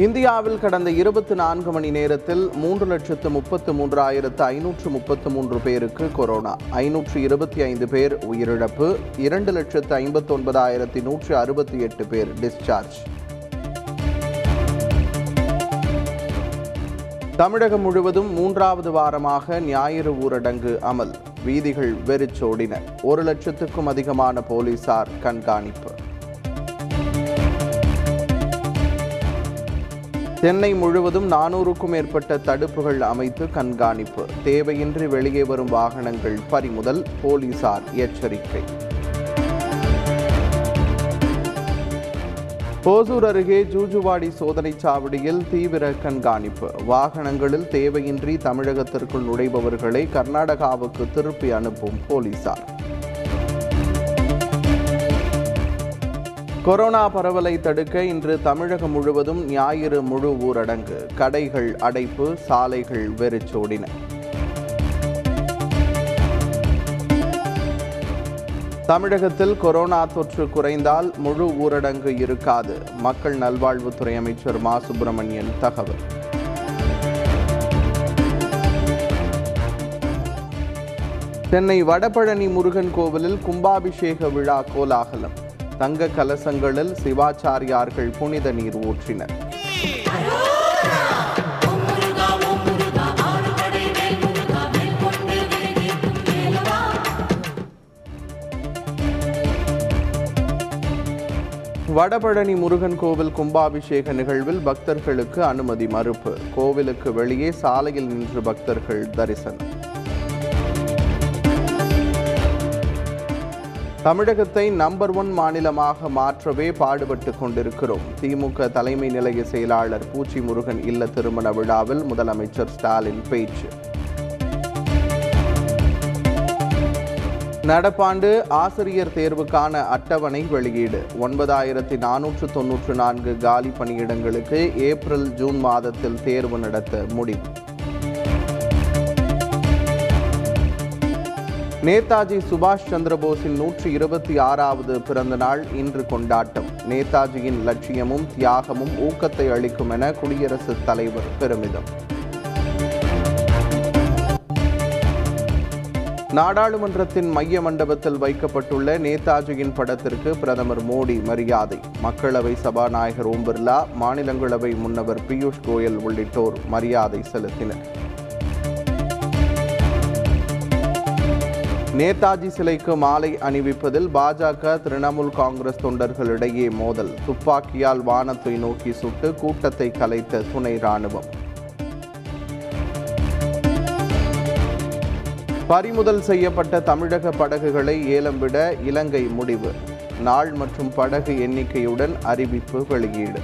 இந்தியாவில் கடந்த இருபத்தி நான்கு மணி நேரத்தில் மூன்று லட்சத்து முப்பத்து மூன்றாயிரத்து ஐநூற்று முப்பத்து மூன்று பேருக்கு கொரோனா. ஐநூற்று இருபத்தி ஐந்து பேர் உயிரிழப்பு இரண்டு லட்சத்து ஐம்பத்தி ஒன்பதாயிரத்தி நூற்று அறுபத்தி எட்டு பேர் டிஸ்சார்ஜ் தமிழகம் முழுவதும் மூன்றாவது வாரமாக ஞாயிறு ஊரடங்கு அமல். வீதிகள் வெறிச்சோடின. ஒரு லட்சத்துக்கும் அதிகமான போலீசார் கண்காணிப்பு. சென்னை முழுவதும் நானூறுக்கும் மேற்பட்ட தடுப்புகள் அமைத்து கண்காணிப்பு. தேவையின்றி வெளியே வரும் வாகனங்கள் பறிமுதல் போலீசார் எச்சரிக்கை. ஓசூர் அருகே ஜூஜுவாடி சோதனைச் சாவடியில் தீவிர கண்காணிப்பு. வாகனங்களில் தேவையின்றி தமிழகத்திற்குள் நுழைபவர்களை கர்நாடகாவுக்கு திருப்பி அனுப்பும் போலீசார். கொரோனா பரவலை தடுக்க இன்று தமிழகம் முழுவதும் ஞாயிறு முழு ஊரடங்கு. கடைகள் அடைப்பு சாலைகள் வெறிச்சோடின. தமிழகத்தில் கொரோனா தொற்று குறைந்தால் முழு ஊரடங்கு இருக்காது. மக்கள் நல்வாழ்வுத்துறை அமைச்சர் மா. சுப்பிரமணியன் தகவல். சென்னை வடபழனி முருகன் கோவிலில் கும்பாபிஷேக விழா கோலாகலம். தங்க கலசங்களில் சிவாச்சாரியார்கள் புனித நீர் ஊற்றினர். வடபழனி முருகன் கோவில் கும்பாபிஷேக நிகழ்வில் பக்தர்களுக்கு அனுமதி மறுப்பு. கோவிலுக்கு வெளியே சாலையில் நின்று பக்தர்கள் தரிசனம். தமிழகத்தை நம்பர் ஒன் மாநிலமாக மாற்றவே பாடுபட்டு கொண்டிருக்கிறோம். திமுக தலைமை நிலைய செயலாளர் பூச்சி முருகன் இல்ல திருமண விழாவில் முதலமைச்சர் ஸ்டாலின் பேச்சு. நடப்பாண்டு ஆசிரியர் தேர்வுக்கான அட்டவணை வெளியீடு. ஒன்பதாயிரத்தி நானூற்று தொன்னூற்று நான்கு காலி பணியிடங்களுக்கு ஏப்ரல் ஜூன் மாதத்தில் தேர்வு நடத்த முடிவு. நேதாஜி சுபாஷ் சந்திரபோஸின் நூற்றி இருபத்தி ஆறாவது பிறந்த நாள் இன்று கொண்டாட்டம். நேதாஜியின் லட்சியமும் தியாகமும் ஊக்கத்தை அளிக்கும் என குடியரசுத் தலைவர் பெருமிதம். நாடாளுமன்றத்தின் மைய மண்டபத்தில் வைக்கப்பட்டுள்ள நேதாஜியின் படத்திற்கு பிரதமர் மோடி மரியாதை. மக்களவை சபாநாயகர் ஓம் பிர்லா மாநிலங்களவை முன்னவர் பியூஷ் கோயல் உள்ளிட்டோர் மரியாதை செலுத்தினர். நேதாஜி சிலைக்கு மாலை அணிவிப்பதில் பாஜக திரிணாமுல் காங்கிரஸ் தொண்டர்களிடையே மோதல். துப்பாக்கியால் வானத்தை நோக்கி சுட்டு கூட்டத்தை கலைத்த துணை ராணுவம். பறிமுதல் செய்யப்பட்ட தமிழக படகுகளை ஏலம் விட இலங்கை முடிவு. நாள் மற்றும் படகு எண்ணிக்கையுடன் அறிவிப்பு வெளியீடு.